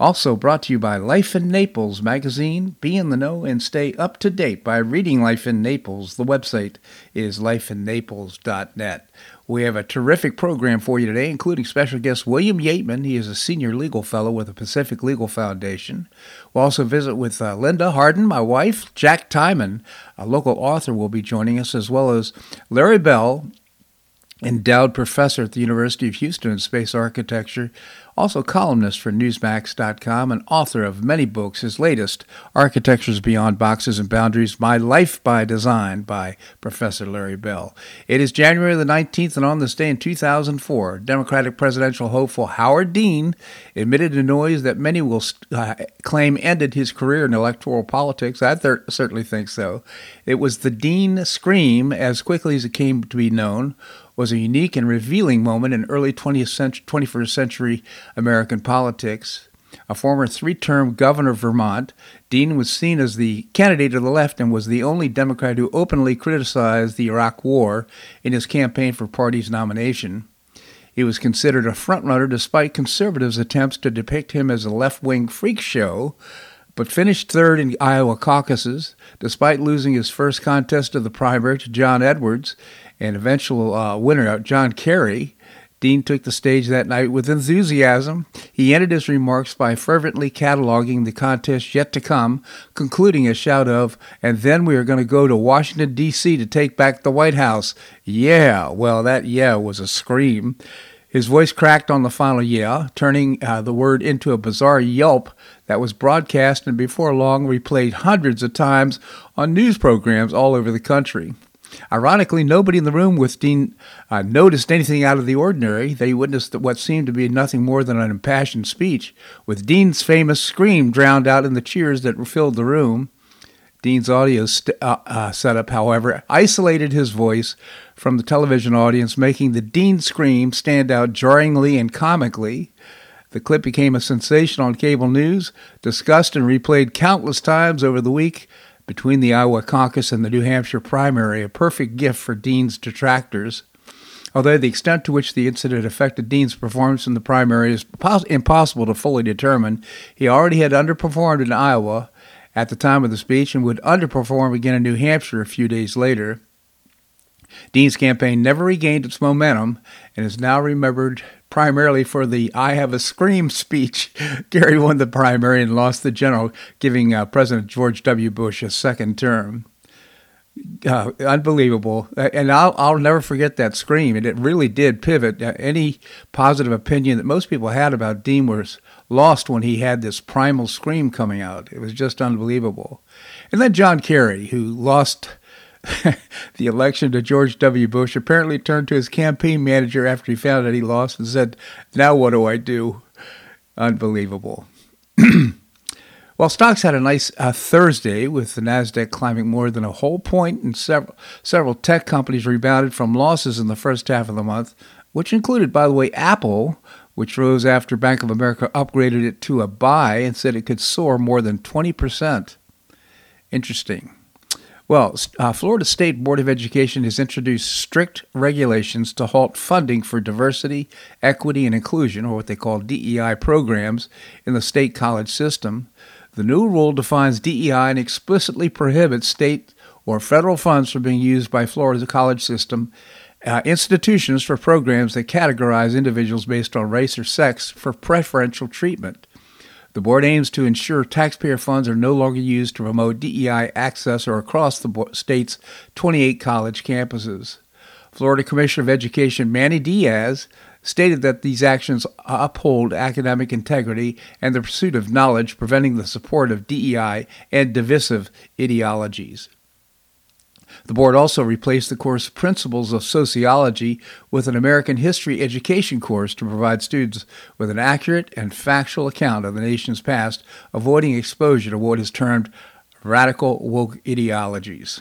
Also brought to you by Life in Naples magazine. Be in the know and stay up to date by reading Life in Naples. The website is lifeinnaples.net. We have a terrific program for you today, including special guest William Yeatman. He is a senior legal fellow with the Pacific Legal Foundation. We'll also visit with uh, Linda Harden, my wife. Jack Tymann, a local author, will be joining us, as well as Larry Bell, endowed professor at the University of Houston in space architecture, also columnist for Newsmax.com and author of many books. His latest, Architectures Beyond Boxes and Boundaries My Life by Design by Professor Larry Bell. It is January the 19th, and on this day in 2004, Democratic presidential hopeful Howard Dean admitted to noise that many will uh, claim ended his career in electoral politics. I th- certainly think so. It was the Dean Scream, as quickly as it came to be known was a unique and revealing moment in early 20th century, 21st century American politics. A former three term governor of Vermont, Dean was seen as the candidate of the left and was the only Democrat who openly criticized the Iraq War in his campaign for party's nomination. He was considered a frontrunner despite conservatives' attempts to depict him as a left wing freak show, but finished third in Iowa caucuses, despite losing his first contest of the primary to John Edwards and eventual uh, winner, John Kerry. Dean took the stage that night with enthusiasm. He ended his remarks by fervently cataloging the contest yet to come, concluding a shout of, And then we are going to go to Washington, D.C. to take back the White House. Yeah! Well, that yeah was a scream. His voice cracked on the final yeah, turning uh, the word into a bizarre yelp that was broadcast and before long replayed hundreds of times on news programs all over the country. Ironically, nobody in the room with Dean uh, noticed anything out of the ordinary. They witnessed what seemed to be nothing more than an impassioned speech, with Dean's famous scream drowned out in the cheers that filled the room. Dean's audio st- uh, uh, setup, however, isolated his voice from the television audience, making the Dean scream stand out jarringly and comically. The clip became a sensation on cable news, discussed and replayed countless times over the week, between the Iowa caucus and the New Hampshire primary, a perfect gift for Dean's detractors. Although the extent to which the incident affected Dean's performance in the primary is pos- impossible to fully determine, he already had underperformed in Iowa at the time of the speech and would underperform again in New Hampshire a few days later. Dean's campaign never regained its momentum and is now remembered primarily for the I Have a Scream speech. Kerry won the primary and lost the general, giving uh, President George W. Bush a second term. Uh, unbelievable. And I'll, I'll never forget that scream. And it really did pivot. Uh, any positive opinion that most people had about Dean was lost when he had this primal scream coming out. It was just unbelievable. And then John Kerry, who lost the election to George W. Bush, apparently turned to his campaign manager after he found out he lost and said, Now what do I do? Unbelievable. well, stocks had a nice uh, Thursday with the Nasdaq climbing more than a whole point, and several several tech companies rebounded from losses in the first half of the month, which included, by the way, Apple, which rose after Bank of America upgraded it to a buy and said it could soar more than twenty percent. Interesting. Well, uh, Florida State Board of Education has introduced strict regulations to halt funding for diversity, equity, and inclusion, or what they call DEI programs, in the state college system. The new rule defines DEI and explicitly prohibits state or federal funds from being used by Florida's college system uh, institutions for programs that categorize individuals based on race or sex for preferential treatment. The board aims to ensure taxpayer funds are no longer used to promote DEI access or across the state's 28 college campuses. Florida Commissioner of Education Manny Diaz stated that these actions uphold academic integrity and the pursuit of knowledge, preventing the support of DEI and divisive ideologies. The board also replaced the course Principles of Sociology with an American History education course to provide students with an accurate and factual account of the nation's past, avoiding exposure to what is termed radical woke ideologies.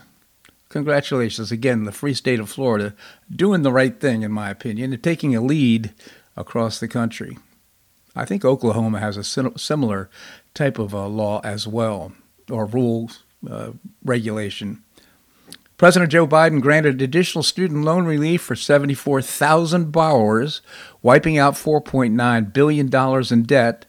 Congratulations again, the free state of Florida, doing the right thing, in my opinion, and taking a lead across the country. I think Oklahoma has a similar type of a law as well, or rules, uh, regulation. President Joe Biden granted additional student loan relief for 74,000 borrowers, wiping out $4.9 billion in debt.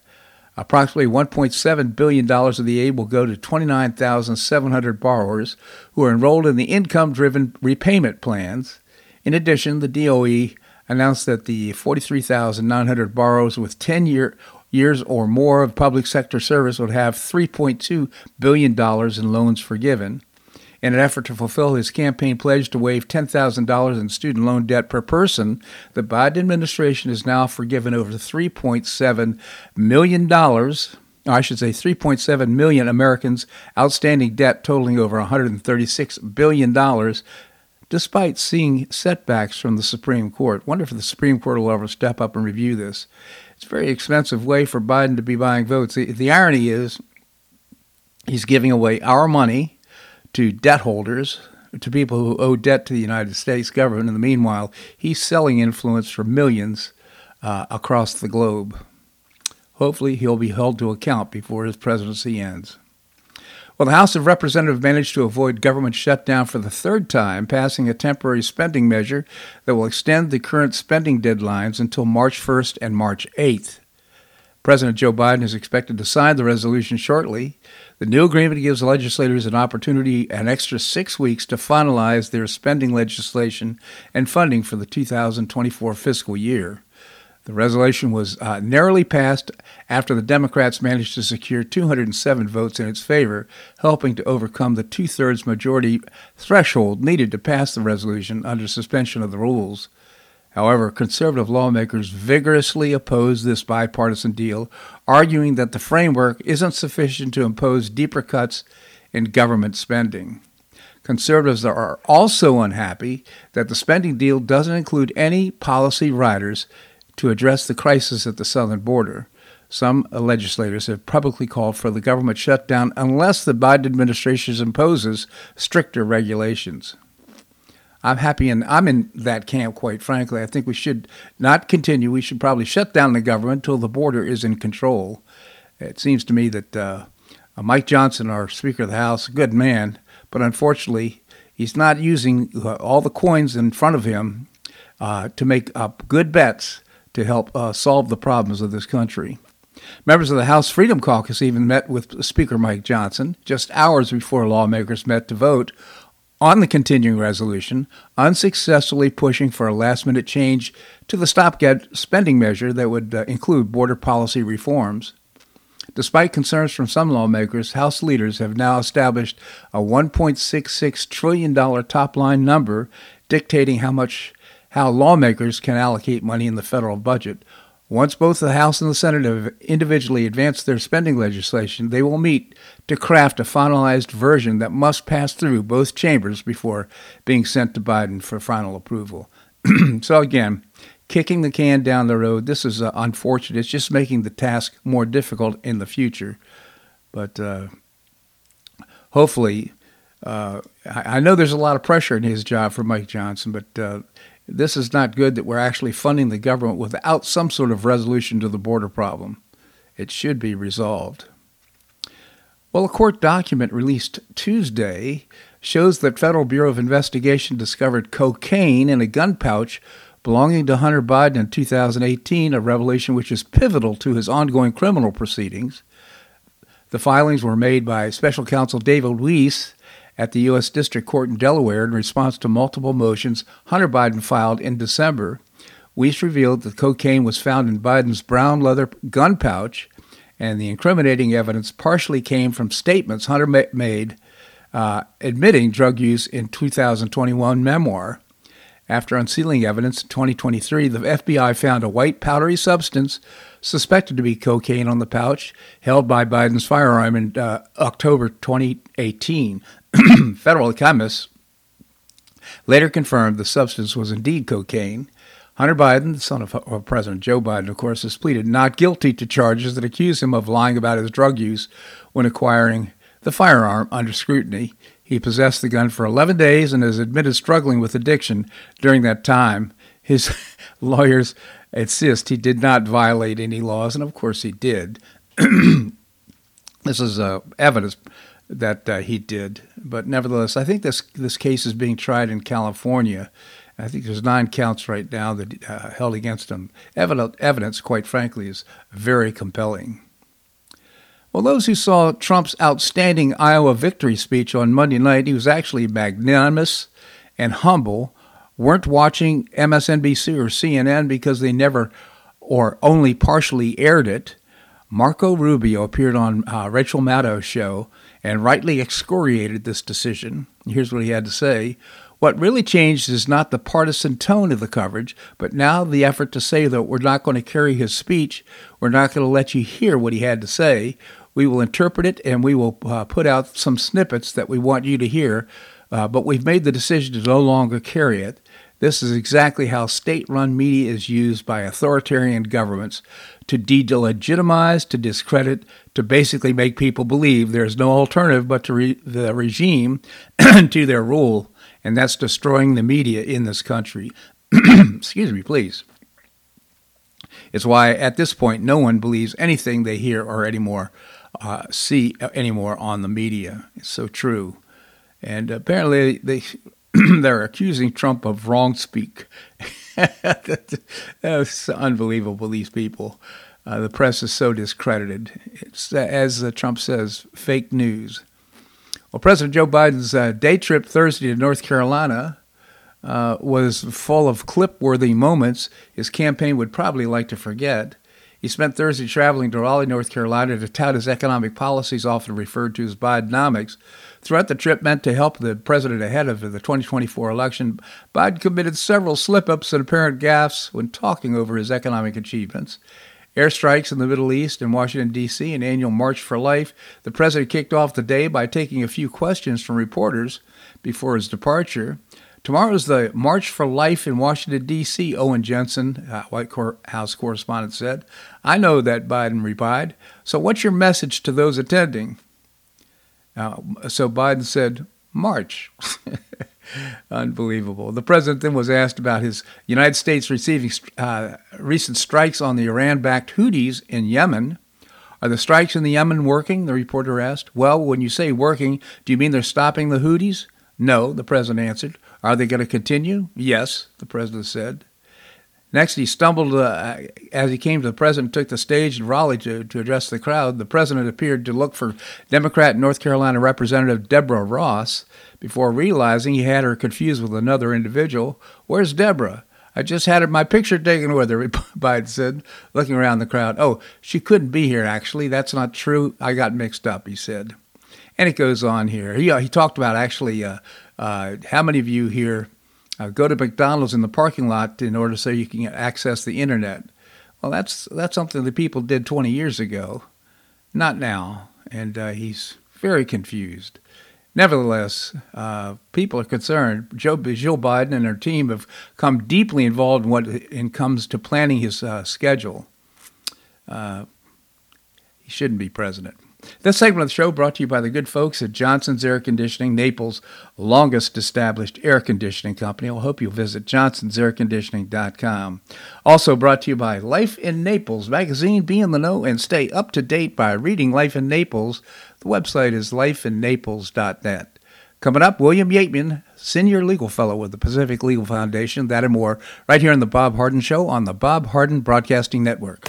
Approximately $1.7 billion of the aid will go to 29,700 borrowers who are enrolled in the income driven repayment plans. In addition, the DOE announced that the 43,900 borrowers with 10 year, years or more of public sector service would have $3.2 billion in loans forgiven. In an effort to fulfill his campaign pledge to waive $10,000 in student loan debt per person, the Biden administration has now forgiven over $3.7 million. I should say 3.7 million Americans outstanding debt totaling over $136 billion despite seeing setbacks from the Supreme Court. Wonder if the Supreme Court will ever step up and review this. It's a very expensive way for Biden to be buying votes. The, the irony is he's giving away our money to debt holders, to people who owe debt to the United States government. In the meanwhile, he's selling influence for millions uh, across the globe. Hopefully, he'll be held to account before his presidency ends. Well, the House of Representatives managed to avoid government shutdown for the third time, passing a temporary spending measure that will extend the current spending deadlines until March 1st and March 8th. President Joe Biden is expected to sign the resolution shortly. The new agreement gives legislators an opportunity an extra six weeks to finalize their spending legislation and funding for the 2024 fiscal year. The resolution was uh, narrowly passed after the Democrats managed to secure 207 votes in its favor, helping to overcome the two thirds majority threshold needed to pass the resolution under suspension of the rules. However, conservative lawmakers vigorously opposed this bipartisan deal, arguing that the framework isn't sufficient to impose deeper cuts in government spending. Conservatives are also unhappy that the spending deal doesn't include any policy riders to address the crisis at the southern border. Some legislators have publicly called for the government shutdown unless the Biden administration imposes stricter regulations. I'm happy and I'm in that camp, quite frankly. I think we should not continue. We should probably shut down the government until the border is in control. It seems to me that uh, Mike Johnson, our Speaker of the House, a good man, but unfortunately, he's not using uh, all the coins in front of him uh, to make up good bets to help uh, solve the problems of this country. Members of the House Freedom Caucus even met with Speaker Mike Johnson just hours before lawmakers met to vote on the continuing resolution, unsuccessfully pushing for a last minute change to the stopgap spending measure that would uh, include border policy reforms. Despite concerns from some lawmakers, House leaders have now established a $1.66 trillion top line number dictating how much how lawmakers can allocate money in the federal budget. Once both the House and the Senate have individually advanced their spending legislation, they will meet to craft a finalized version that must pass through both chambers before being sent to Biden for final approval. so, again, kicking the can down the road, this is uh, unfortunate. It's just making the task more difficult in the future. But uh, hopefully, uh, I, I, know there's a lot of pressure in his job for Mike Johnson, but uh, this is not good that we're actually funding the government without some sort of resolution to the border problem. It should be resolved. Well, a court document released Tuesday shows that Federal Bureau of Investigation discovered cocaine in a gun pouch belonging to Hunter Biden in 2018, a revelation which is pivotal to his ongoing criminal proceedings. The filings were made by special counsel David Weiss at the U.S. District Court in Delaware in response to multiple motions Hunter Biden filed in December. Weiss revealed that cocaine was found in Biden's brown leather gun pouch, and the incriminating evidence partially came from statements Hunter ma- made uh, admitting drug use in 2021 memoir. After unsealing evidence in 2023, the FBI found a white powdery substance suspected to be cocaine on the pouch held by Biden's firearm in uh, October 2018. federal chemists later confirmed the substance was indeed cocaine. Hunter Biden, the son of, of President Joe Biden, of course, has pleaded not guilty to charges that accuse him of lying about his drug use when acquiring the firearm under scrutiny. He possessed the gun for 11 days and has admitted struggling with addiction during that time. His lawyers insist he did not violate any laws, and of course he did. this is uh, evidence that uh, he did, but nevertheless, I think this this case is being tried in California. I think there's nine counts right now that uh, held against him. Evident, evidence, quite frankly, is very compelling. Well, those who saw Trump's outstanding Iowa victory speech on Monday night, he was actually magnanimous and humble, weren't watching MSNBC or CNN because they never or only partially aired it. Marco Rubio appeared on uh, Rachel Maddow's show and rightly excoriated this decision. Here's what he had to say. What really changed is not the partisan tone of the coverage, but now the effort to say that we're not going to carry his speech, we're not going to let you hear what he had to say. We will interpret it and we will uh, put out some snippets that we want you to hear, uh, but we've made the decision to no longer carry it. This is exactly how state run media is used by authoritarian governments to delegitimize, to discredit, to basically make people believe there is no alternative but to re- the regime to their rule and that's destroying the media in this country. Excuse me, please. It's why at this point no one believes anything they hear or anymore uh, see anymore on the media. It's so true. And apparently they they're accusing Trump of wrong speak. That's unbelievable. These people. Uh, the press is so discredited. It's as uh, Trump says, fake news. Well, President Joe Biden's uh, day trip Thursday to North Carolina uh, was full of clip worthy moments his campaign would probably like to forget. He spent Thursday traveling to Raleigh, North Carolina to tout his economic policies, often referred to as Bidenomics. Throughout the trip meant to help the president ahead of the 2024 election, Biden committed several slip ups and apparent gaffes when talking over his economic achievements airstrikes in the Middle East and Washington, D.C., an annual March for Life. The president kicked off the day by taking a few questions from reporters before his departure. Tomorrow is the March for Life in Washington, D.C., Owen Jensen, uh, White House correspondent, said. I know that, Biden replied. So, what's your message to those attending? Uh, so, Biden said, March. Unbelievable. The president then was asked about his United States receiving uh, recent strikes on the Iran backed Houthis in Yemen. Are the strikes in the Yemen working? The reporter asked. Well, when you say working, do you mean they're stopping the Houthis? No, the president answered. Are they going to continue? Yes, the president said. Next, he stumbled uh, as he came to the president, took the stage in Raleigh to, to address the crowd. The president appeared to look for Democrat North Carolina Representative Deborah Ross before realizing he had her confused with another individual. Where's Deborah? I just had my picture taken with her, Biden said, looking around the crowd. Oh, she couldn't be here, actually. That's not true. I got mixed up, he said. And it goes on here. He, uh, he talked about actually uh, uh, how many of you here uh, go to McDonald's in the parking lot in order so you can access the internet. Well, that's that's something that people did 20 years ago, not now, and uh, he's very confused. Nevertheless, uh, people are concerned. Joe, Jill Biden and her team have come deeply involved in what in comes to planning his uh, schedule. Uh, he shouldn't be president. This segment of the show brought to you by the good folks at Johnson's Air Conditioning, Naples' longest established air conditioning company. I hope you'll visit johnsonsairconditioning.com. Also brought to you by Life in Naples magazine. Be in the know and stay up to date by reading Life in Naples. The website is lifeinnaples.net. Coming up, William Yeatman, Senior Legal Fellow with the Pacific Legal Foundation. That and more right here on The Bob Harden Show on the Bob Harden Broadcasting Network.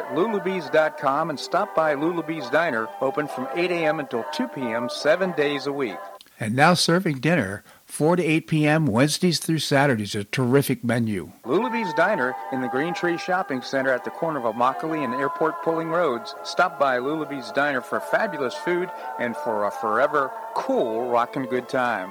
at lulabees.com and stop by Lulabee's Diner, open from 8 a.m. until 2 p.m. seven days a week. And now serving dinner 4 to 8 p.m. Wednesdays through Saturdays. A terrific menu. Lulabee's Diner in the Green Tree Shopping Center at the corner of Immokalee and Airport Pulling Roads. Stop by Lulabee's Diner for fabulous food and for a forever cool rockin' good time.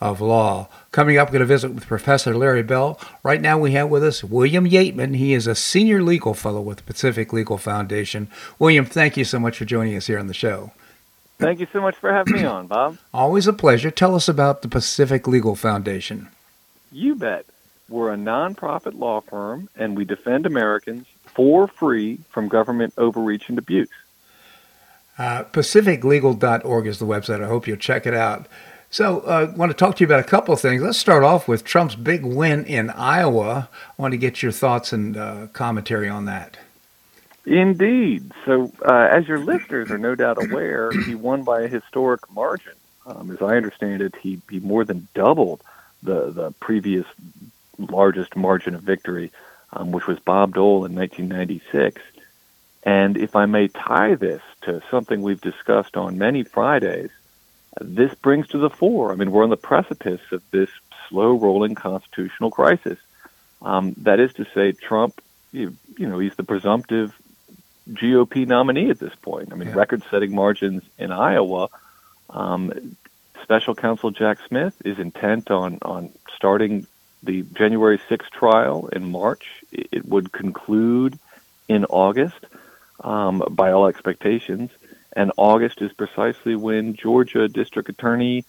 of law. Coming up, we're going to visit with Professor Larry Bell. Right now, we have with us William Yeatman. He is a senior legal fellow with the Pacific Legal Foundation. William, thank you so much for joining us here on the show. Thank you so much for having me on, Bob. Always a pleasure. Tell us about the Pacific Legal Foundation. You bet. We're a nonprofit law firm, and we defend Americans for free from government overreach and abuse. Uh, PacificLegal.org is the website. I hope you'll check it out. So, uh, I want to talk to you about a couple of things. Let's start off with Trump's big win in Iowa. I want to get your thoughts and uh, commentary on that. Indeed. So, uh, as your listeners are no doubt aware, he won by a historic margin. Um, as I understand it, he, he more than doubled the, the previous largest margin of victory, um, which was Bob Dole in 1996. And if I may tie this to something we've discussed on many Fridays, this brings to the fore. I mean, we're on the precipice of this slow rolling constitutional crisis. Um, that is to say, Trump, you, you, know, he's the presumptive GOP nominee at this point. I mean, yeah. record setting margins in Iowa. Um, Special Counsel Jack Smith is intent on, on starting the January 6th trial in March. It would conclude in August um, by all expectations. And August is precisely when Georgia District Attorney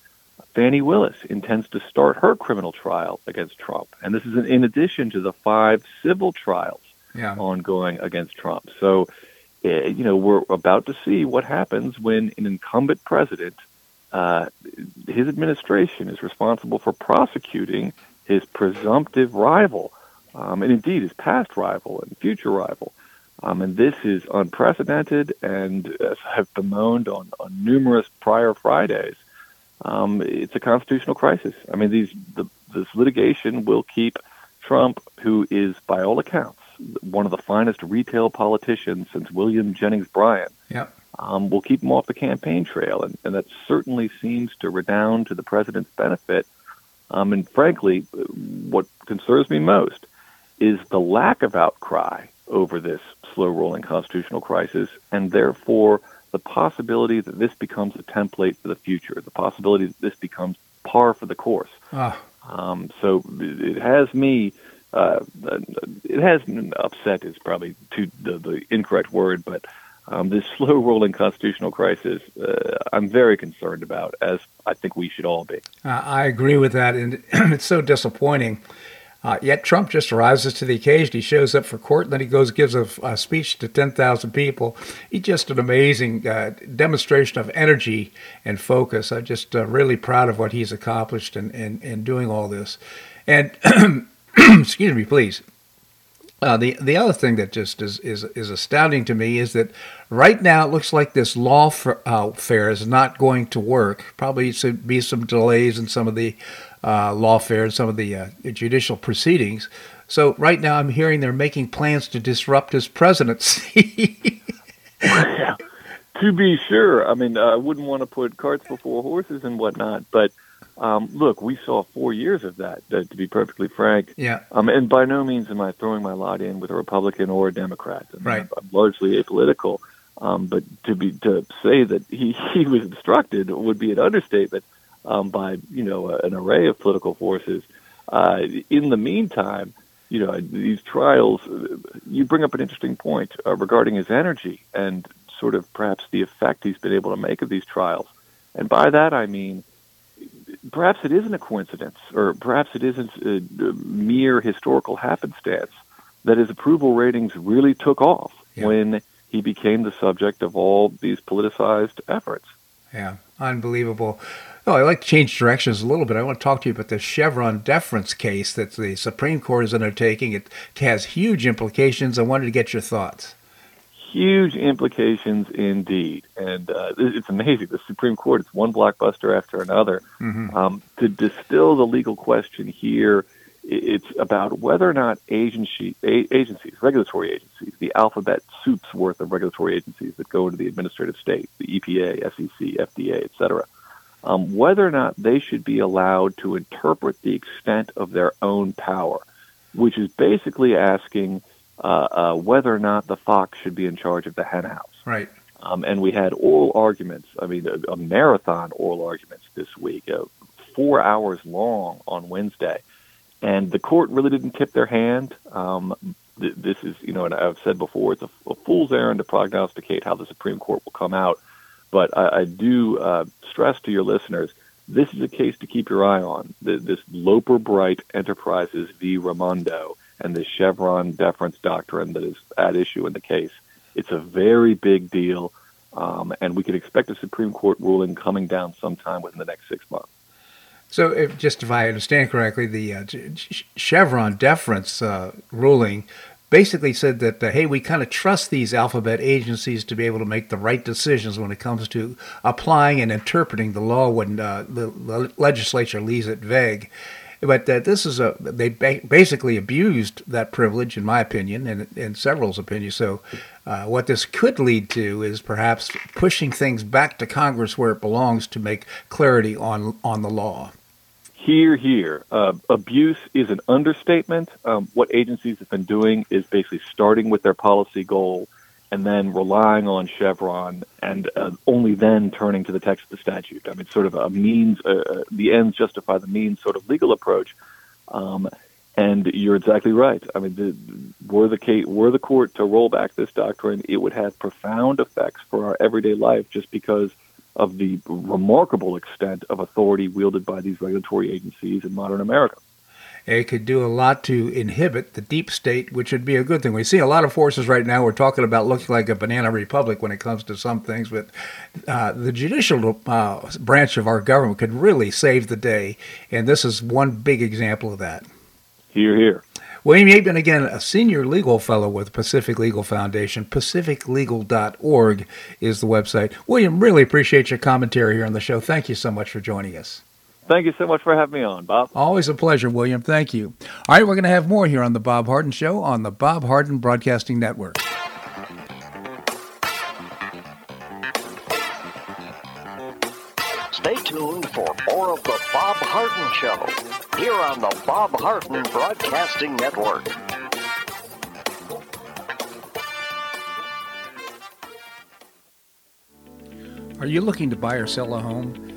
Fani Willis intends to start her criminal trial against Trump. And this is in addition to the five civil trials yeah. ongoing against Trump. So, eh, you know, we're about to see what happens when an incumbent president, uh, his administration is responsible for prosecuting his presumptive rival, um, and indeed his past rival and future rival. Um, and this is unprecedented and as I have bemoaned on, on numerous prior Fridays. Um, it's a constitutional crisis. I mean, these the, this litigation will keep Trump, who is by all accounts one of the finest retail politicians since William Jennings Bryan, yep. um, will keep him off the campaign trail, and, and that certainly seems to redound to the president's benefit. Um, and frankly, what concerns me most is the lack of outcry over this slow rolling constitutional crisis, and therefore the possibility that this becomes a template for the future, the possibility that this becomes par for the course. Ah. Um, so it has me uh, it has upset is probably too the, the incorrect word, but um, this slow rolling constitutional crisis, uh, I'm very concerned about, as I think we should all be. Uh, I agree with that, and it's so disappointing. Uh, yet Trump just rises to the occasion. He shows up for court, and then he goes gives a, a speech to 10,000 people. He's just an amazing uh, demonstration of energy and focus. I'm just uh, really proud of what he's accomplished in, in, in doing all this. And, excuse me, please. Uh, the the other thing that just is, is is astounding to me is that right now it looks like this law for, uh, fair is not going to work. Probably should be some delays in some of the uh, lawfare and some of the uh, judicial proceedings. So right now I'm hearing they're making plans to disrupt his presidency. yeah, to be sure. I mean, I wouldn't want to put carts before horses and whatnot, but um, look, we saw four years of that, uh, to be perfectly frank. Yeah. Um, and by no means am I throwing my lot in with a Republican or a Democrat. I mean, right. I'm, I'm largely apolitical. Um, but to be to say that he, he was obstructed would be an understatement um, by you know an array of political forces. Uh, in the meantime, you know these trials. You bring up an interesting point uh, regarding his energy and sort of perhaps the effect he's been able to make of these trials. And by that I mean perhaps it isn't a coincidence, or perhaps it isn't a, mere historical happenstance that his approval ratings really took off yeah. when he became the subject of all these politicized efforts. Yeah, unbelievable. Oh, I'd like to change directions a little bit. I want to talk to you about the Chevron deference case that the Supreme Court is undertaking. It has huge implications. I wanted to get your thoughts huge implications indeed. And uh, it's amazing. The Supreme Court, it's one blockbuster after another. Mm-hmm. Um, to distill the legal question here, it's about whether or not agency, agencies, regulatory agencies, the alphabet soup's worth of regulatory agencies that go into the administrative state, the EPA, SEC, FDA, et cetera, um, whether or not they should be allowed to interpret the extent of their own power, which is basically asking – uh, uh, whether or not the fox should be in charge of the hen house. Right. Um, and we had oral arguments. I mean, a, a marathon oral arguments this week, uh, four hours long on Wednesday, and the court really didn't tip their hand. Um, th- this is, you know, and I've said before, it's a, a, fool's errand to prognosticate how the Supreme Court will come out. But I, I do uh, stress to your listeners, this is a case to keep your eye on. This Loper Bright Enterprises v. Raimondo and the Chevron deference doctrine that is at issue in the case. It's a very big deal, um, and we can expect a Supreme Court ruling coming down sometime within the next six months. So, if, just if I understand correctly, the uh, Chevron deference uh, ruling basically said that, uh, hey, we kind of trust these alphabet agencies to be able to make the right decisions when it comes to applying and interpreting the law when uh, the, the legislature leaves it vague. But uh, this is a they ba- basically abused that privilege, in my opinion, and in several's opinion. So, uh, what this could lead to is perhaps pushing things back to Congress where it belongs to make clarity on on the law. Here, here. Uh, abuse is an understatement. Um, what agencies have been doing is basically starting with their policy goal and then relying on Chevron and uh, only then turning to the text of the statute. I mean, sort of a means, uh, uh, the ends justify the means sort of legal approach. Um, and you're exactly right. I mean, the, were the case, were the court to roll back this doctrine, it would have profound effects for our everyday life just because of the remarkable extent of authority wielded by these regulatory agencies in modern America. It could do a lot to inhibit the deep state, which would be a good thing. We see a lot of forces right now. We're talking about looking like a banana republic when it comes to some things, but uh, the judicial uh, branch of our government could really save the day, and this is one big example of that. Here, here. William Yeatman, again, a senior legal fellow with Pacific Legal Foundation. PacificLegal.org is the website. William, really appreciate your commentary here on the show. Thank you so much for joining us. Thank you so much for having me on, Bob. Always a pleasure, William. Thank you. All right, we're going to have more here on the Bob Harden Show on the Bob Harden Broadcasting Network. Stay tuned for more of the Bob Harden Show here on the Bob Harden Broadcasting Network. Are you looking to buy or sell a home?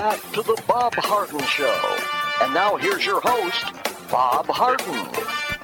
Back to the Bob Harden Show. And now here's your host, Bob Harden.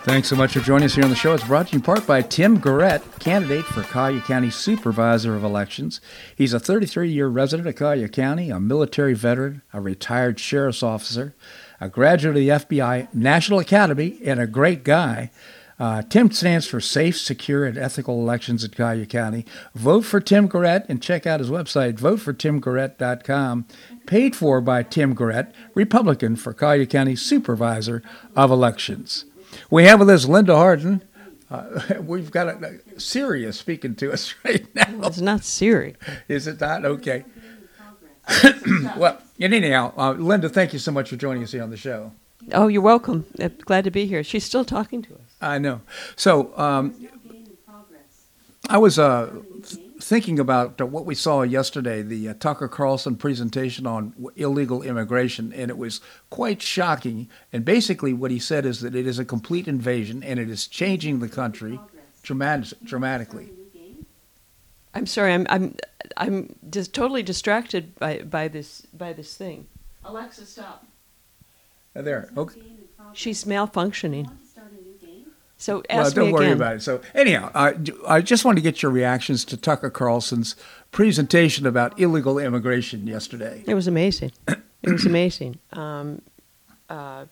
Thanks so much for joining us here on the show. It's brought to you in part by Tim Garrett, candidate for Collier County Supervisor of Elections. He's a 33 year resident of Collier County, a military veteran, a retired sheriff's officer, a graduate of the FBI National Academy, and a great guy. Uh, Tim stands for Safe, Secure, and Ethical Elections in Collier County. Vote for Tim Garrett and check out his website, votefortimgarrett.com. Paid for by Tim Garrett, Republican for Collier County Supervisor of Elections. We have with us Linda Harden. Uh, we've got a, a Sirius speaking to us right now. It's not Siri. Is it not? Okay. well, anyhow, uh, Linda, thank you so much for joining us here on the show. Oh, you're welcome. Uh, glad to be here. She's still talking to us. I know. So um, I was uh, thinking about uh, what we saw yesterday, the uh, Tucker Carlson presentation on w- illegal immigration, and it was quite shocking. And basically, what he said is that it is a complete invasion and it is changing the country dramatic- dramatically. I'm sorry. I'm I'm I'm just totally distracted by by this by this thing. Alexa, stop. There. Okay. She's malfunctioning. So as Well, don't worry again. about it. So, anyhow, I, I just want to get your reactions to Tucker Carlson's presentation about illegal immigration yesterday. It was amazing. It was amazing. Um, uh,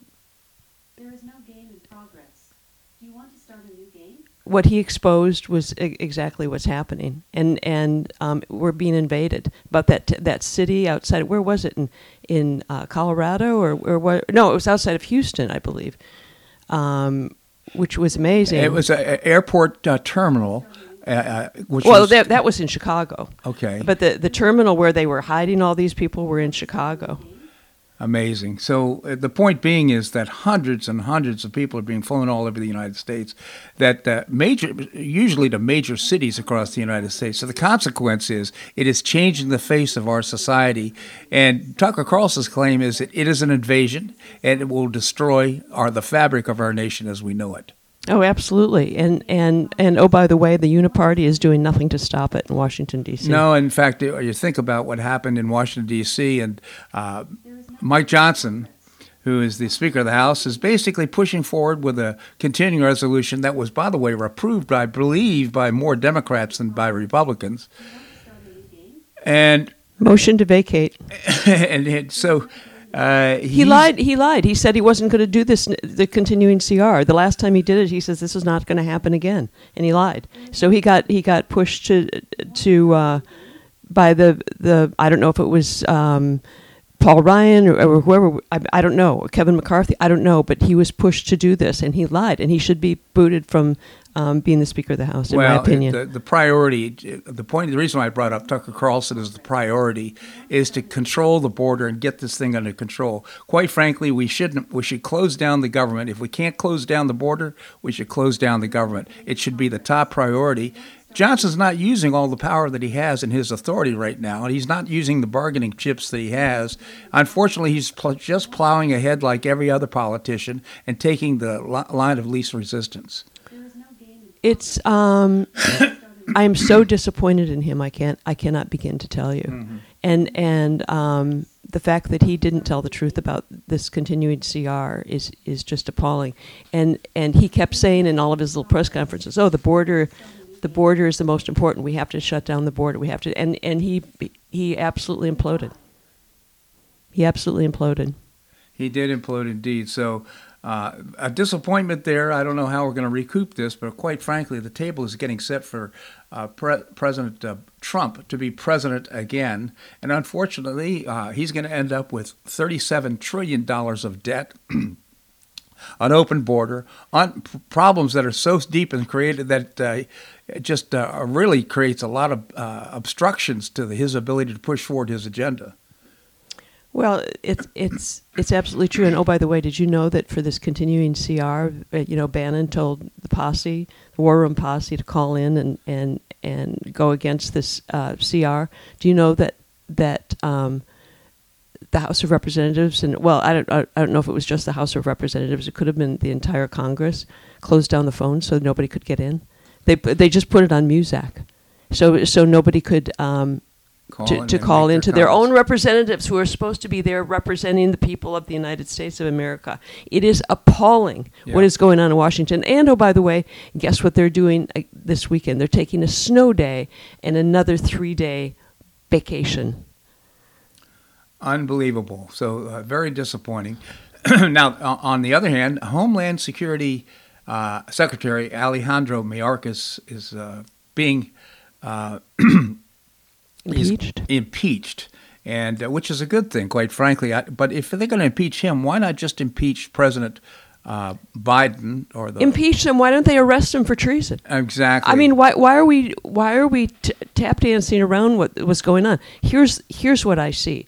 There is no game in progress. Do you want to start a new game? What he exposed was e- exactly what's happening, and and um, we're being invaded. But that that city outside, where was it in in uh, Colorado or or what? No, it was outside of Houston, I believe, um, which was amazing. It was an airport uh, terminal, uh, uh, which well, was, that that was in Chicago. okay, But the the terminal where they were hiding all these people were in Chicago. Amazing. So uh, the point being is that hundreds and hundreds of people are being flown all over the United States. That uh, major, usually to major cities across the United States. So the consequence is it is changing the face of our society. And Tucker Carlson's claim is that it is an invasion and it will destroy our the fabric of our nation as we know it. Oh, absolutely. And and and oh, by the way, the Uniparty is doing nothing to stop it in Washington D.C. No, in fact, you think about what happened in Washington D.C. and uh, Mike Johnson, who is the Speaker of the House, is basically pushing forward with a continuing resolution that was, by the way, approved, I believe, by more Democrats than by Republicans. And Motion to vacate. and it, so uh, He lied. He lied. He said he wasn't going to do this. The continuing CR. The last time he did it, he says this is not going to happen again, and he lied. So he got he got pushed to to uh, by the the I don't know if it was um, Paul Ryan or, or whoever, I, I don't know, Kevin McCarthy, I don't know, but he was pushed to do this and he lied and he should be booted from um, being the Speaker of the House, in well, my opinion. The, the priority, the point, the reason why I brought up Tucker Carlson as the priority is to control the border and get this thing under control. Quite frankly, we shouldn't. We should close down the government. If we can't close down the border, we should close down the government. It should be the top priority. Johnson's not using all the power that he has in his authority right now, and he's not using the bargaining chips that he has. Unfortunately, he's pl- just plowing ahead like every other politician and taking the li- line of least resistance. There is no game in It's um, I am so disappointed in him. I can't. I cannot begin to tell you. And and um, the fact that he didn't tell the truth about this continuing CR is is just appalling. And and he kept saying in all of his little press conferences, "Oh, the border, the border is the most important. We have to shut down the border. We have to." And and he he absolutely imploded. He absolutely imploded. He did implode indeed. So, uh, a disappointment there. I don't know how we're going to recoup this, but quite frankly, the table is getting set for uh, Pre- President uh, Trump to be president again. And unfortunately, uh, he's going to end up with $37 trillion of debt. An open border, problems that are so deep and created that uh, it just uh, really creates a lot of uh, obstructions to the, his ability to push forward his agenda. Well, it's it's it's absolutely true. And oh, by the way, did you know that for this continuing CR, uh, you know, Bannon told the posse, the War Room posse, to call in and and and go against this uh, CR. Do you know that that um, the House of Representatives and well, I don't I don't know if it was just the House of Representatives. It could have been the entire Congress closed down the phone so nobody could get in. They they just put it on Muzak, so so nobody could. Um, Call to, to call into their comments. own representatives who are supposed to be there representing the people of the United States of America. It is appalling Yeah. what is going on in Washington. And oh, by the way, guess what they're doing uh, this weekend? They're taking a snow day and another three day vacation. Unbelievable. So uh, very disappointing. now, on the other hand, Homeland Security uh, Secretary Alejandro Mayorkas is uh, being uh, Impeached? impeached, and uh, which is a good thing, quite frankly. I, but if they're going to impeach him, why not just impeach President uh, Biden or the Impeach them. Why don't they arrest him for treason? exactly? I mean, why, why are we why are we t- tap dancing around what what's going on? Here's here's what I see.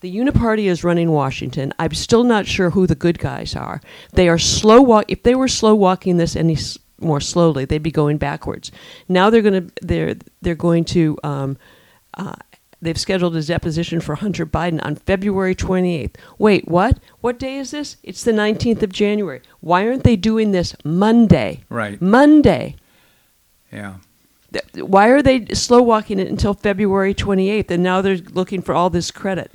The Uniparty is running Washington. I'm still not sure who the good guys are. They are slow walk. If they were slow walking this any s- more slowly, they'd be going backwards. Now they're going to they're they're going to um, uh, they've scheduled a deposition for Hunter Biden on February 28th. Wait, what? What day is this? It's the 19th of January. Why aren't they doing this Monday? Right. Monday. yeah. Why are they slow walking it until February 28th and now they're looking for all this credit?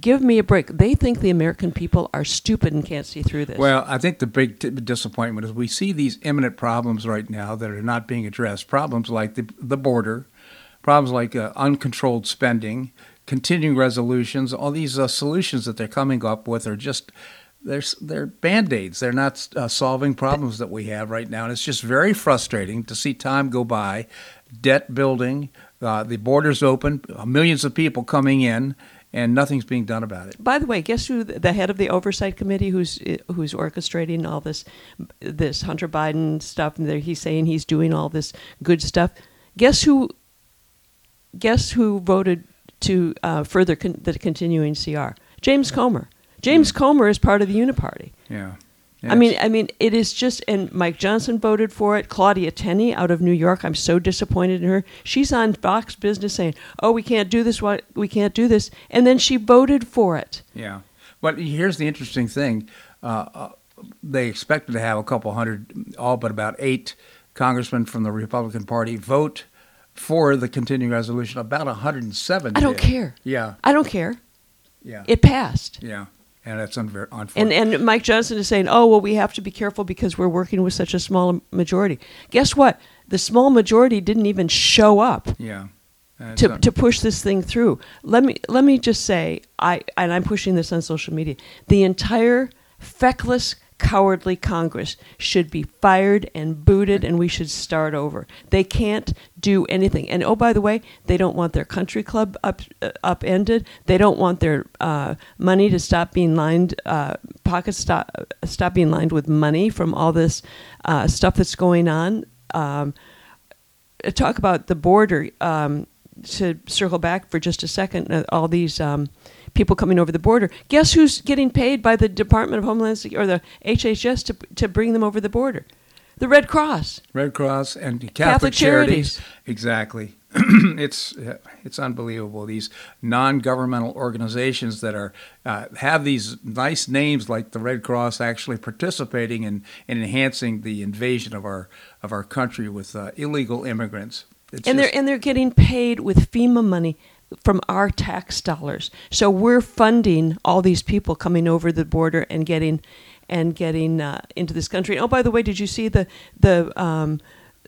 Give me a break. They think the American people are stupid and can't see through this. Well, I think the big t- disappointment is we see these imminent problems right now that are not being addressed. Problems like the, the border, problems like uh, uncontrolled spending, continuing resolutions. All these uh, solutions that they're coming up with are just they're, they're band aids. They're not uh, solving problems that we have right now, and it's just very frustrating to see time go by, debt building, uh, the borders open, millions of people coming in, and nothing's being done about it. By the way, guess who the head of the oversight committee who's uh, who's orchestrating all this this Hunter Biden stuff and he's saying he's doing all this good stuff. Guess who guess who voted to uh, further con- the continuing CR? James Comer. James Comer is part of the Uniparty. Yeah. I mean, I mean, it is just, and Mike Johnson voted for it. Claudia Tenney out of New York, I'm so disappointed in her. She's on Fox Business saying, "Oh, we can't do this. What we can't do this," and then she voted for it. Yeah, but here's the interesting thing: uh, uh, they expected to have a couple hundred, all but about eight congressmen from the Republican Party vote for the continuing resolution. About 107. I don't did. care. Yeah, I don't care. yeah, It passed. yeah, and that's unver- And and Mike Johnson is saying, "Oh, well, we have to be careful because we're working with such a small majority." Guess what? The small majority didn't even show up. yeah, That's to, un- to push this thing through. Let me let me just say, I and I'm pushing this on social media. The entire feckless, cowardly Congress should be fired and booted, and we should start over. They can't do anything. And oh, by the way, they don't want their country club up uh, upended. They don't want their uh, money to stop being lined, uh, pockets stop stop being lined with money from all this uh, stuff that's going on. Um, talk about the border. Um, to circle back for just a second, uh, all these um, people coming over the border. Guess who's getting paid by the Department of Homeland Security or the HHS to to bring them over the border? The Red Cross. Red Cross and Catholic, Catholic charities. Charities. Exactly. it's it's unbelievable. These non-governmental organizations that are uh, have these nice names like the Red Cross actually participating in, in enhancing the invasion of our of our country with uh, illegal immigrants. It's and just- they're and they're getting paid with FEMA money from our tax dollars. So we're funding all these people coming over the border and getting and getting uh, into this country. Oh, by the way, did you see the the um,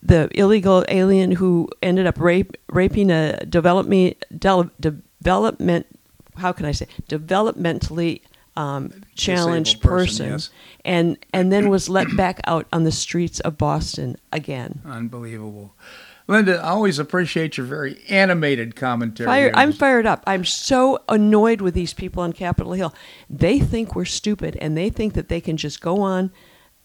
the illegal alien who ended up rape, raping a development del, development? How can I say developmentally um, challenged Disabled person, person, yes. and and then was let back out on the streets of Boston again. unbelievable. Linda, I always appreciate your very animated commentary. Fire. I'm fired up. I'm so annoyed with these people on Capitol Hill. They think we're stupid, and they think that they can just go on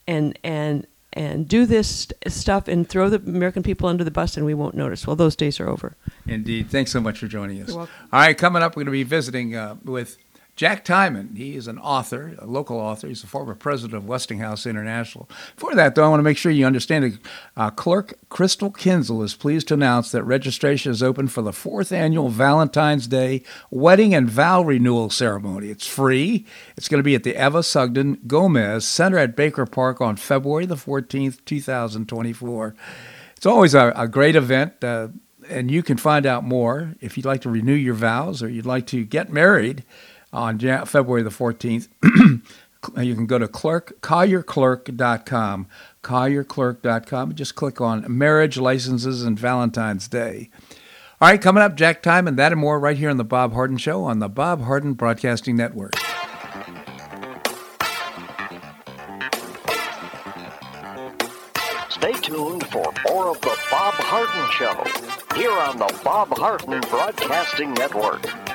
and and and do this st- stuff and throw the American people under the bus, and we won't notice. Well, those days are over. Indeed. Thanks so much for joining us. All right, coming up, we're going to be visiting uh, with Jack Tymann. He is an author, a local author. He's the former president of Westinghouse International. For that, though, I want to make sure you understand that uh, Clerk Crystal Kinzel is pleased to announce that registration is open for the fourth annual Valentine's Day wedding and vow renewal ceremony. It's free. It's going to be at the Eva Sugden Gomez Center at Baker Park on February the 14th, 2024. It's always a, a great event. Uh, and you can find out more if you'd like to renew your vows or you'd like to get married on Jan- February the 14th. you can go to clerk, collierclerk.com, and just click on marriage licenses and Valentine's Day. All right, coming up, Jack Tymann that and more right here on The Bob Harden Show on the Bob Harden Broadcasting Network. Stay tuned for more of the Bob Harden Show here on the Bob Harden Broadcasting Network.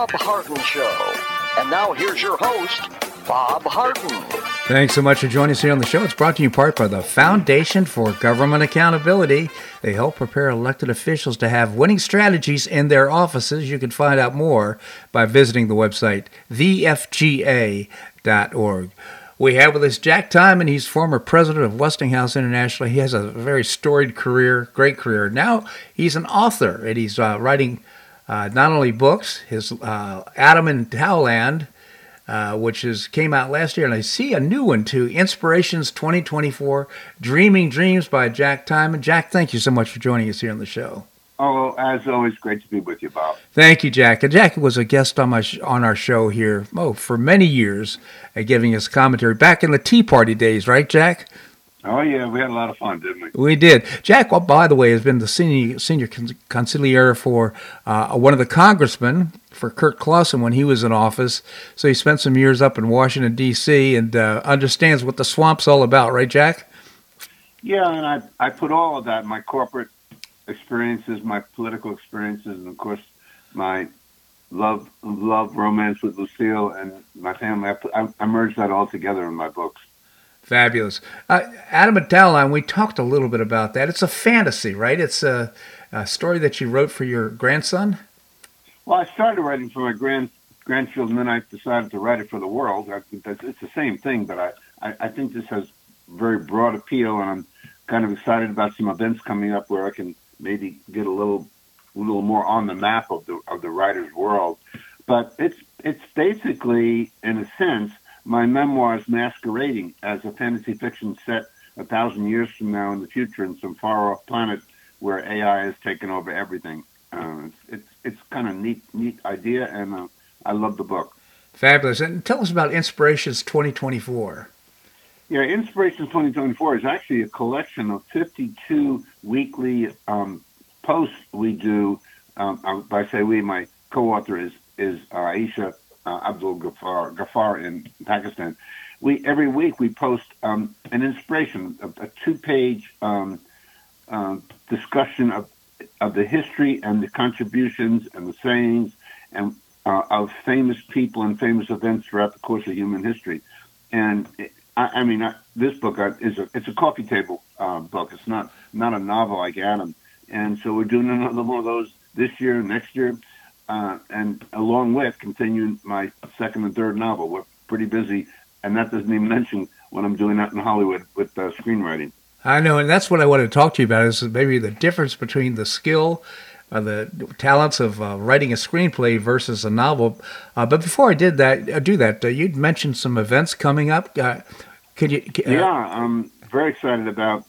Bob Harden Show. And now here's your host, Bob Harden. Thanks so much for joining us here on the show. It's brought to you in part by the Foundation for Government Accountability. They help prepare elected officials to have winning strategies in their offices. You can find out more by visiting the website thefga.org. We have with us Jack Tymann. He's former president of Westinghouse International. He has a very storied career, great career. Now he's an author, and he's uh, writing uh, not only books, his uh, Adam and Taoland, uh, which is came out last year, and I see a new one too, Inspirations 2024, Dreaming Dreams by Jack Tymann. Jack, thank you so much for joining us here on the show. Oh, as always, great to be with you, Bob. Thank you, Jack. And Jack was a guest on my sh- on our show here, oh, for many years, uh, giving us commentary back in the Tea Party days, right, Jack? Oh yeah, we had a lot of fun, didn't we? We did. Jack, well, by the way, has been the senior senior con- for uh, one of the congressmen for Curt Clawson when he was in office. So he spent some years up in Washington D.C. and uh, understands what the swamp's all about, right, Jack? Yeah, and I I put all of that my corporate experiences, my political experiences, and of course my love love romance with Lucille and my family. I, put, I, I merged that all together in my books. Fabulous. Uh, Adam and we talked a little bit about that. It's a fantasy, right? It's a, a story that you wrote for your grandson. Well, I started writing for my grand grandchildren, and then I decided to write it for the world. I it's the same thing, but I, I, I think this has very broad appeal, and I'm kind of excited about some events coming up where I can maybe get a little a little more on the map of the of the writer's world. But it's it's basically, in a sense, my memoirs masquerading as a fantasy fiction set a thousand years from now in the future in some far off planet where AI has taken over everything. Uh, it's, it's it's kind of neat neat idea, and uh, I love the book. Fabulous. And tell us about Inspirations 2024. Yeah, Inspirations 2024 is actually a collection of 52 weekly um, posts we do. Um, I say we, my co-author is is uh, Aisha uh, Abdul Ghaffar, Ghaffar in Pakistan. We every week we post um, an inspiration, a, a two-page um, uh, discussion of of the history and the contributions and the sayings and uh, of famous people and famous events throughout the course of human history. And I, I mean, I, this book uh, is a it's a coffee table uh, book. It's not not a novel like Adam. And so we're doing another one of those this year, next year, uh, and along with continuing my second and third novel. We're pretty busy, and that doesn't even mention what I'm doing out in Hollywood with uh, screenwriting. I know, and that's what I want to talk to you about is maybe the difference between the skill, uh, the talents of uh, writing a screenplay versus a novel. Uh, but before I did that, uh, do that, uh, you'd mentioned some events coming up. Uh, could you? Yeah, I'm very excited about.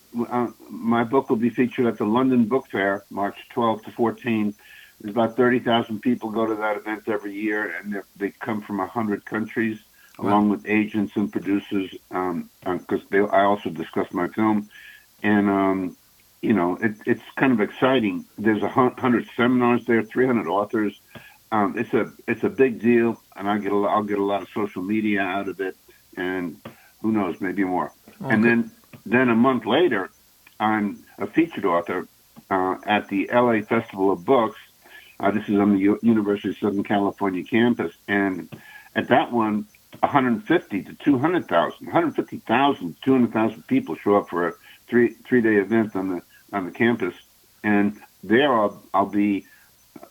my book will be featured at the London Book Fair, March 12 to 14. There's about 30,000 people go to that event every year, and they come from 100 countries, wow. along with agents and producers. Because um, I also discuss my film, and um, you know, it, it's kind of exciting. There's a hundred seminars there, 300 authors. Um, it's a it's a big deal, and I get a, I'll get a lot of social media out of it, and who knows, maybe more. Okay. And then then a month later, I'm a featured author uh, at the LA Festival of Books. Uh, this is on the U- University of Southern California campus, and at that one, 150 to 200,000, 150,000, 200,000 people show up for a three three day event on the on the campus, and there I'll, I'll be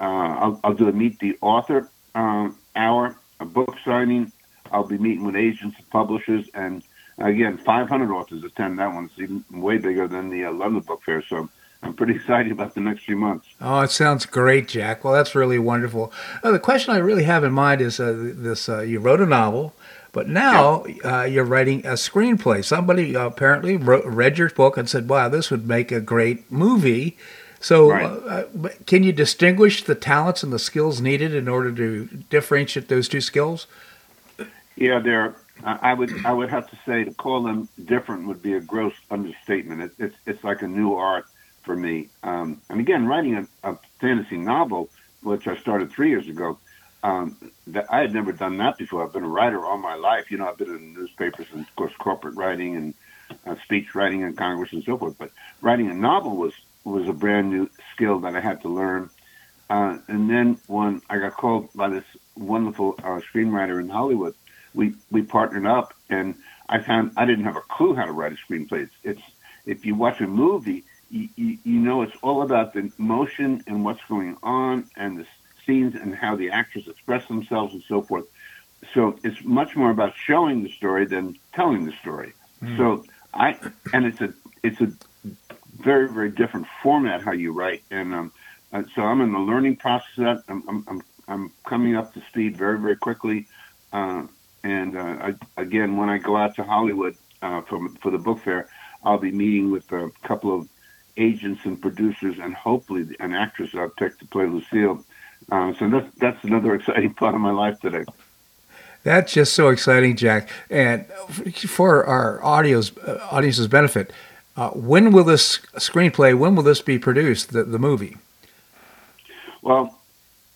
uh, I'll, I'll do a meet the author um, hour, a book signing. I'll be meeting with agents and publishers, and again, 500 authors attend that one. It's even way bigger than the uh, London Book Fair. So I'm pretty excited about the next few months. Oh, it sounds great, Jack. Well, that's really wonderful. Uh, the question I really have in mind is uh, this: uh, you wrote a novel. But now uh, you're writing a screenplay. Somebody apparently wrote, read your book and said, "Wow, this would make a great movie." So, right. uh, can you distinguish the talents and the skills needed in order to differentiate those two skills? Yeah, there. I would I would have to say to call them different would be a gross understatement. It, it's it's like a new art for me. Um, and again, writing a, a fantasy novel, which I started three years ago, um, that I had never done that before. I've been a writer all my life. You know, I've been in newspapers and, of course, corporate writing and uh, speech writing in Congress and so forth. But writing a novel was was a brand new skill that I had to learn. Uh, and then when I got called by this wonderful uh, screenwriter in Hollywood we we partnered up, and I found I didn't have a clue how to write a screenplay. It's, it's if you watch a movie, you, you, you know it's all about the motion and what's going on and the scenes and how the actors express themselves and so forth. So it's much more about showing the story than telling the story. Mm. So I and it's a it's a very very different format how you write and um, uh, so I'm in the learning process. I'm, I'm, I'm, I'm coming up to speed very, very quickly. Uh, and uh, I, again, when I go out to Hollywood uh, for, for the book fair, I'll be meeting with a couple of agents and producers and hopefully an actress I've picked to play Lucille. Uh, so that's, that's another exciting part of my life today. That's just so exciting, Jack. And for our audio's, uh, audience's benefit, uh, when will this screenplay, when will this be produced, the, the movie? Well,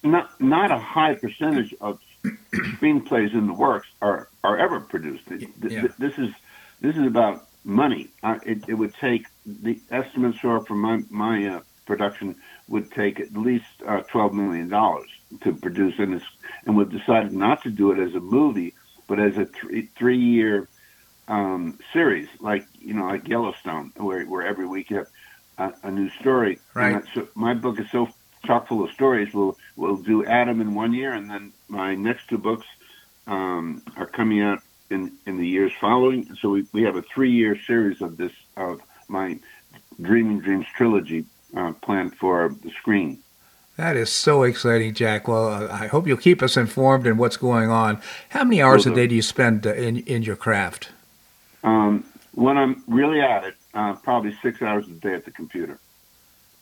not not a high percentage of screenplays in the works are are ever produced. Yeah. This is this is about money. Uh, it, it would take the estimates are for my my uh, production would take at least uh, twelve million dollars to produce, and this and we've decided not to do it as a movie, but as a three three year um, series, like you know, like Yellowstone, where where every week you have a, a new story. Right. so my book is so chock full of stories. We'll we'll do Adam in one year, and then my next two books um, are coming out in in the years following. So we we have a three year series of this of my Dreaming Dreams trilogy uh, planned for the screen. That is so exciting, Jack. Well, uh, I hope you'll keep us informed in what's going on. How many hours a day do you spend uh, in in your craft? Um, when I'm really at it, uh, probably six hours a day at the computer.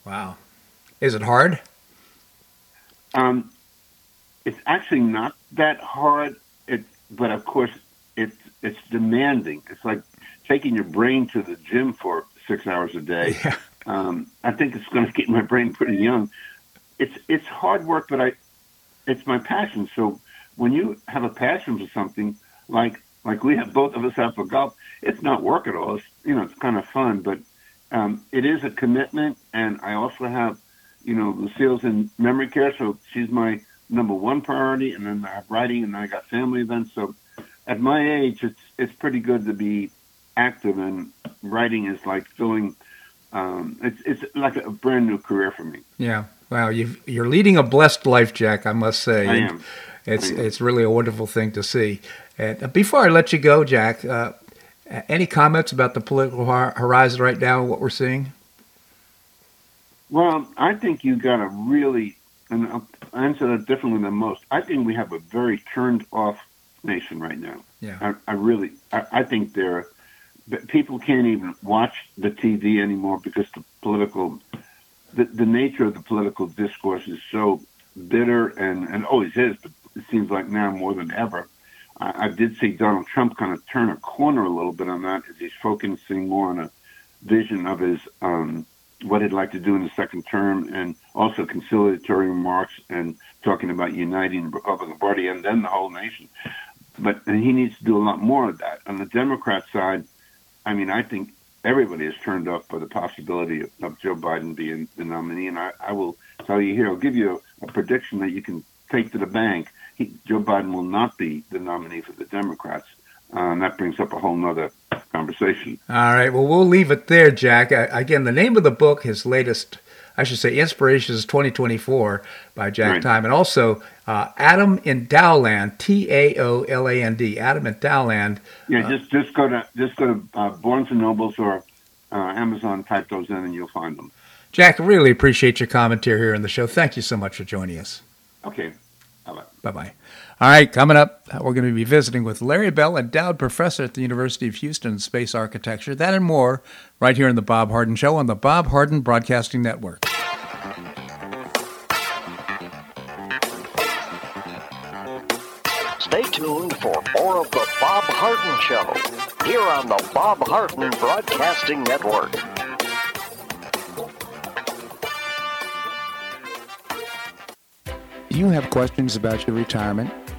Wow. Is it hard? Um, it's actually not that hard. It, but of course, it's it's demanding. It's like taking your brain to the gym for six hours a day. Yeah. Um, I think it's going to keep my brain pretty young. It's it's hard work, but I it's my passion. So when you have a passion for something like like we have both of us have for golf, it's not work at all. It's you know it's kind of fun, but um, it is a commitment. And I also have you know, Lucille's in memory care, so she's my number one priority. And then I have writing, and I got family events. So at my age, it's it's pretty good to be active, and writing is like filling. Um, it's it's like a brand new career for me. Yeah, wow, you you're leading a blessed life, Jack. I must say. I am. It's I am. it's really a wonderful thing to see. And uh, before I let you go, Jack, uh, any comments about the political horizon right now? What we're seeing? Well, I think you got a really, and I'll answer that differently than most. I think we have a very turned off nation right now. Yeah. I, I really, I, I think there, people can't even watch the TV anymore because the political, the, the nature of the political discourse is so bitter and, and always is, but it seems like now more than ever. I, I did see Donald Trump kind of turn a corner a little bit on that as he's focusing more on a vision of his um, what he'd like to do in the second term, and also conciliatory remarks and talking about uniting the Republican Party and then the whole nation. But he needs to do a lot more of that. On the Democrat side, I mean, I think everybody is turned off by the possibility of, Joe Biden being the nominee, and I, I will tell you here, I'll give you a, a prediction that you can take to the bank. He, Joe Biden will not be the nominee for the Democrats. Uh, and that brings up a whole nother conversation. All right. Well, we'll leave it there, Jack. Uh, again, the name of the book, his latest, I should say, Inspirations 2024 by Jack right. Time, and also uh, Adam in Taoland, T A O L A N D, Adam in Taoland. Yeah, uh, just just go to just go to uh, Barnes and Nobles or uh, Amazon, type those in, and you'll find them. Jack, really appreciate your commentary here on the show. Thank you so much for joining us. Okay. Bye bye. Bye bye. All right, coming up, we're going to be visiting with Larry Bell, endowed professor at the University of Houston in space architecture. That and more right here in the Bob Harden Show on the Bob Harden Broadcasting Network. Stay tuned for more of the Bob Harden Show here on the Bob Harden Broadcasting Network. Do you have questions about your retirement?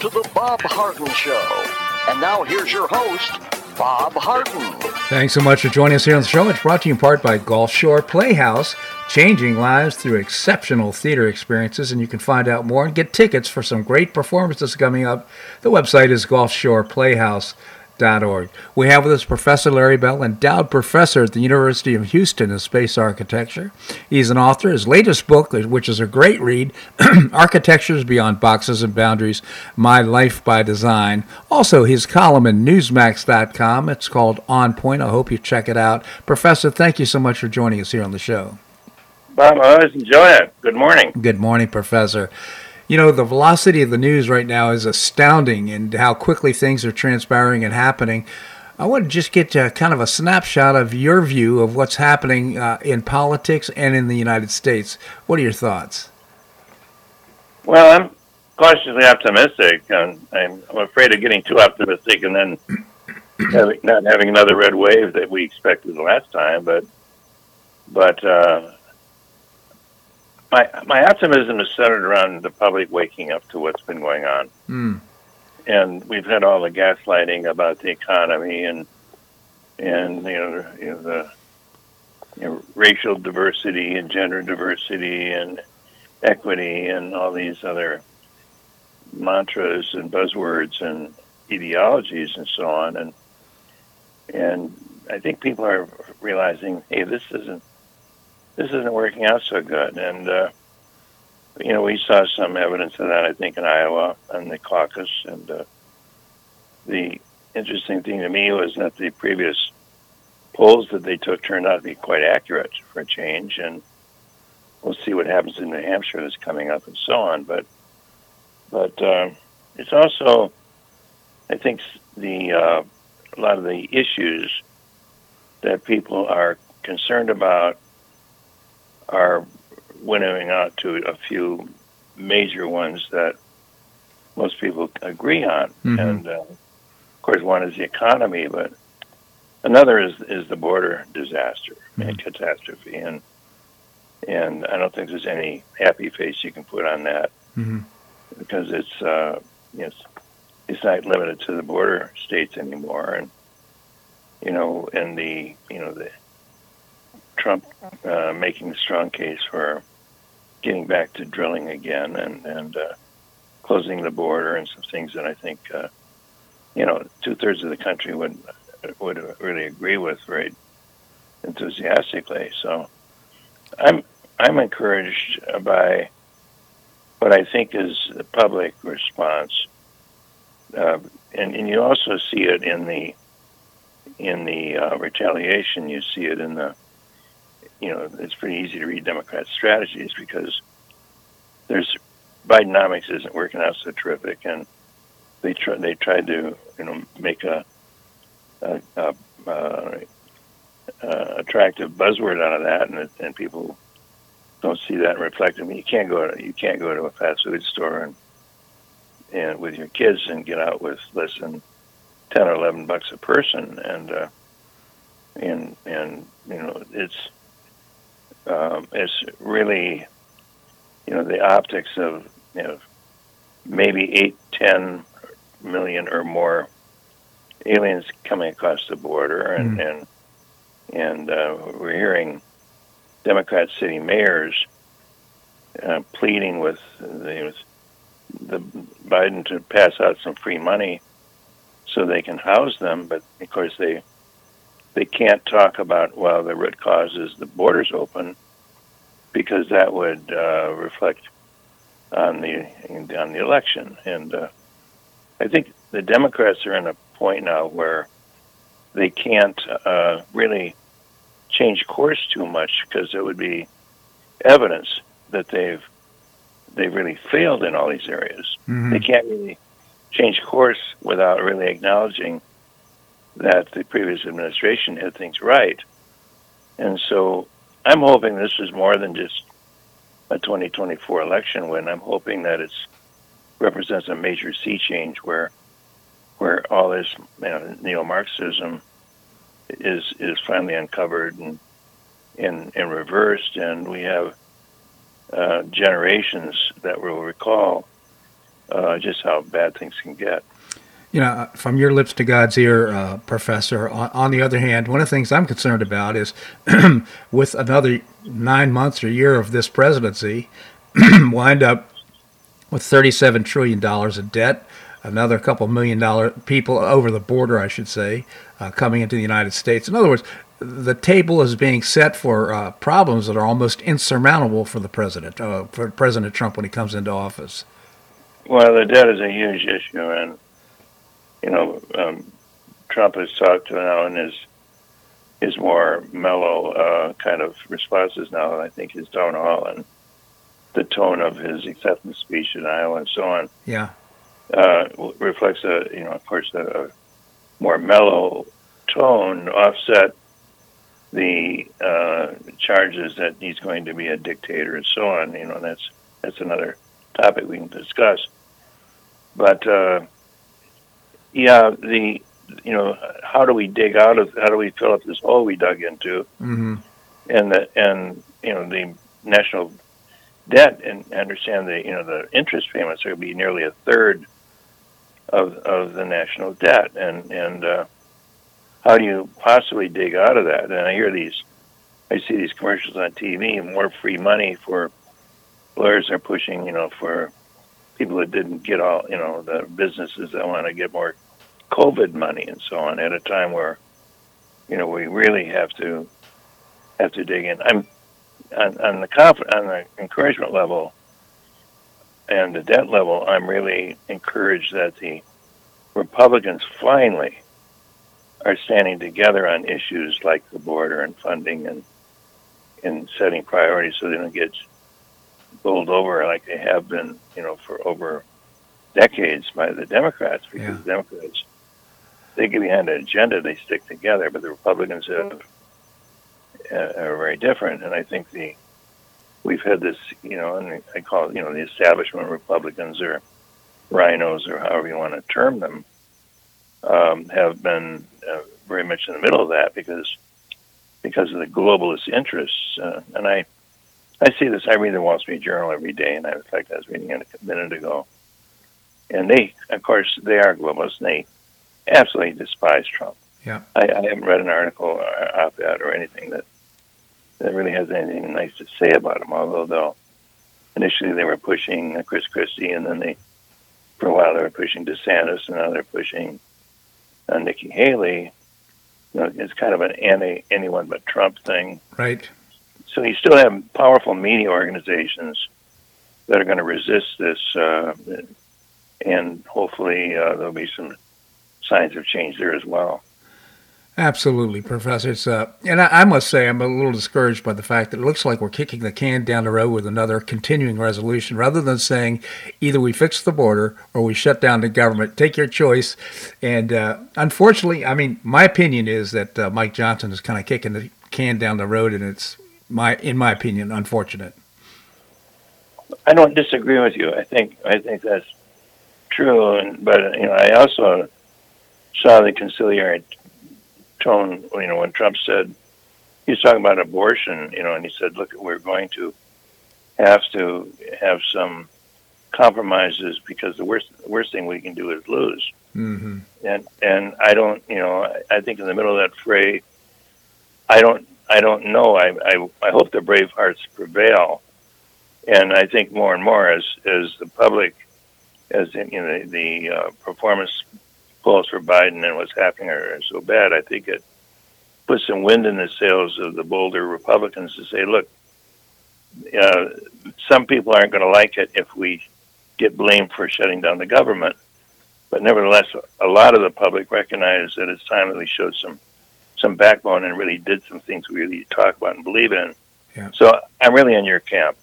To the Bob Harden Show. And now here's your host, Bob Harden. Thanks so much for joining us here on the show. It's brought to you in part by Gulf Shore Playhouse, changing lives through exceptional theater experiences. And you can find out more and get tickets for some great performances coming up. The website is Gulf Shore Playhouse. Org. We have with us Professor Larry Bell, endowed professor at the University of Houston in space architecture. He's an author. His latest book, which is a great read, Architectures Beyond Boxes and Boundaries My Life by Design. Also, his column in Newsmax.com. It's called On Point. I hope you check it out. Professor, thank you so much for joining us here on the show. Bob, I always enjoy it. Good morning. Good morning, Professor. You know, the velocity of the news right now is astounding and how quickly things are transpiring and happening. I want to just get uh, kind of a snapshot of your view of what's happening uh, in politics and in the United States. What are your thoughts? Well, I'm cautiously optimistic. and I'm, I'm afraid of getting too optimistic and then having, not having another red wave that we expected the last time. But but uh, my my optimism is centered around the public waking up to what's been going on. Mm. And we've had all the gaslighting about the economy and and you know, you know the you know, racial diversity and gender diversity and equity and all these other mantras and buzzwords and ideologies and so on and and I think people are realizing, hey, this isn't this isn't working out so good. And, uh, you know, we saw some evidence of that, I think, in Iowa and the caucus. And uh, the interesting thing to me was that the previous polls that they took turned out to be quite accurate for a change. And we'll see what happens in New Hampshire that's coming up and so on. But, but uh, it's also, I think, the uh, a lot of the issues that people are concerned about are winnowing out to a few major ones that most people agree on. Mhm. And uh, of course, one is the economy, but another is is the border disaster and catastrophe. And and I don't think there's any happy face you can put on that Mhm. because it's uh, it's it's not limited to the border states anymore. And you know, and the you know the Trump uh, making a strong case for getting back to drilling again and and uh, closing the border and some things that I think uh, you know two thirds of the country would would really agree with very enthusiastically. So I'm I'm encouraged by what I think is the public response, uh, and and you also see it in the in the uh, retaliation. You see it in the you know, it's pretty easy to read Democrats' strategies because there's Bidenomics isn't working out so terrific, and they try they tried to you know make a, a, a, a, attractive buzzword out of that, and and people don't see that reflected. I mean, you can't go to you can't go to a fast food store and and with your kids and get out with less than ten or eleven bucks a person, and uh, and and you know it's um, it's really you know the optics of you know maybe eight ten million or more aliens coming across the border, and and and uh, we're hearing Democrat city mayors uh, pleading with the, the Biden to pass out some free money so they can house them, but of course they they can't talk about well the root cause is the borders open because that would uh, reflect on the on the election, and uh, I think the Democrats are in a point now where they can't uh, really change course too much because it would be evidence that they've they've really failed in all these areas. Mhm. They can't really change course without really acknowledging that the previous administration had things right. And so I'm hoping this is more than just a 2024 election win. I'm hoping that it's represents a major sea change where where all this you know, neo-Marxism is is finally uncovered and and, and reversed, and we have uh, generations that will recall uh, just how bad things can get. You know, from your lips to God's ear, uh, Professor. On, on the other hand, one of the things I'm concerned about is with another nine months or year of this presidency, wind up with $37 trillion of debt, another couple million dollar people over the border, I should say, uh, coming into the United States. In other words, the table is being set for uh, problems that are almost insurmountable for the president, uh, for President Trump when he comes into office. Well, the debt is a huge issue, and you know, um, Trump has talked now in his his more mellow uh, kind of responses now. and I think his town hall and the tone of his acceptance speech in Iowa and so on Yeah. uh, reflects a you know, of course, a, a more mellow tone offset the uh, charges that he's going to be a dictator and so on. You know, that's that's another topic we can discuss. But uh, yeah, the you know, how do we dig out of how do we fill up this hole we dug into? hmm and the and you know the national debt and understand the you know the interest payments are going to be nearly a third of of the national debt. And and uh, how do you possibly dig out of that? And I hear these I see these commercials on TV more free money for lawyers are pushing you know for people that didn't get all you know the businesses that want to get more COVID money and so on at a time where you know we really have to have to dig in. I'm on, on the conf- on the encouragement level and the debt level. I'm really encouraged that the Republicans finally are standing together on issues like the border and funding and and setting priorities so they don't get bowled over like they have been, you know, for over decades by the Democrats because Yeah. the Democrats they get behind an agenda, they stick together, but the Republicans have uh, are very different. And I think the we've had this, you know, and I call it, you know, the establishment Republicans or rhinos or however you want to term them, um, have been uh, very much in the middle of that because because of the globalist interests. Uh, and I I see this. I read the Wall Street Journal every day, and I, in fact, I was reading it a minute ago. And they, of course, they are globalists, and they absolutely despise Trump. Yeah. I, I haven't read an article or op-ed or anything that that really has anything nice to say about him. Although they'll initially they were pushing uh, Chris Christie, and then they for a while they were pushing DeSantis, and now they're pushing uh, Nikki Haley. You know, it's kind of an anti anyone but Trump thing. Right. So you still have powerful media organizations that are going to resist this, uh, and hopefully uh, there'll be some signs of change there as well. Absolutely, Professor. It's, uh, and I, I must say, I'm a little discouraged by the fact that it looks like we're kicking the can down the road with another continuing resolution rather than saying either we fix the border or we shut down the government. Take your choice. And uh, unfortunately, I mean, my opinion is that uh, Mike Johnson is kind of kicking the can down the road, and it's my, in my opinion, unfortunate. I don't disagree with you. I think I think that's true, and but you know I also saw the conciliatory tone. You know when Trump said he was talking about abortion. You know, and he said, "Look, we're going to have to have some compromises because the worst the worst thing we can do is lose." Mm-hmm. and and I don't, you know, I, I think in the middle of that fray, I don't, I don't know. I, I, I hope the brave hearts prevail, and I think more and more as as the public, as in, you know, the, the uh, performance polls for Biden and what's happening are, so bad. I think it puts some wind in the sails of the bolder Republicans to say, look, uh, some people aren't going to like it if we get blamed for shutting down the government but nevertheless, a lot of the public recognize that it's time that we showed some some backbone and really did some things we really talk about and believe in. Yeah. So I'm really in your camp.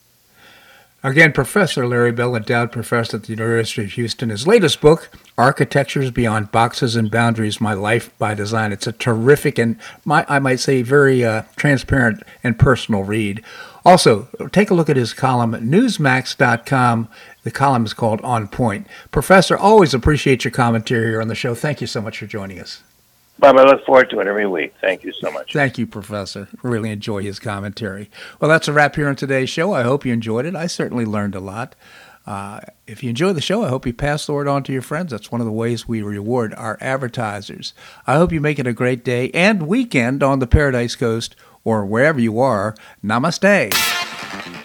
Again, Professor Larry Bell, endowed professor at the University of Houston. His latest book, Architectures Beyond Boxes and Boundaries My Life by Design. It's a terrific and, my, I might say, very uh, transparent and personal read. Also, take a look at his column at newsmax.com. The column is called On Point. Professor, always appreciate your commentary here on the show. Thank you so much for joining us. Bob, I look forward to it every week. Thank you so much. Thank you, Professor. Really enjoy his commentary. Well, that's a wrap here on today's show. I hope you enjoyed it. I certainly learned a lot. Uh, if you enjoy the show, I hope you pass the word on to your friends. That's one of the ways we reward our advertisers. I hope you make it a great day and weekend on the Paradise Coast or wherever you are. Namaste.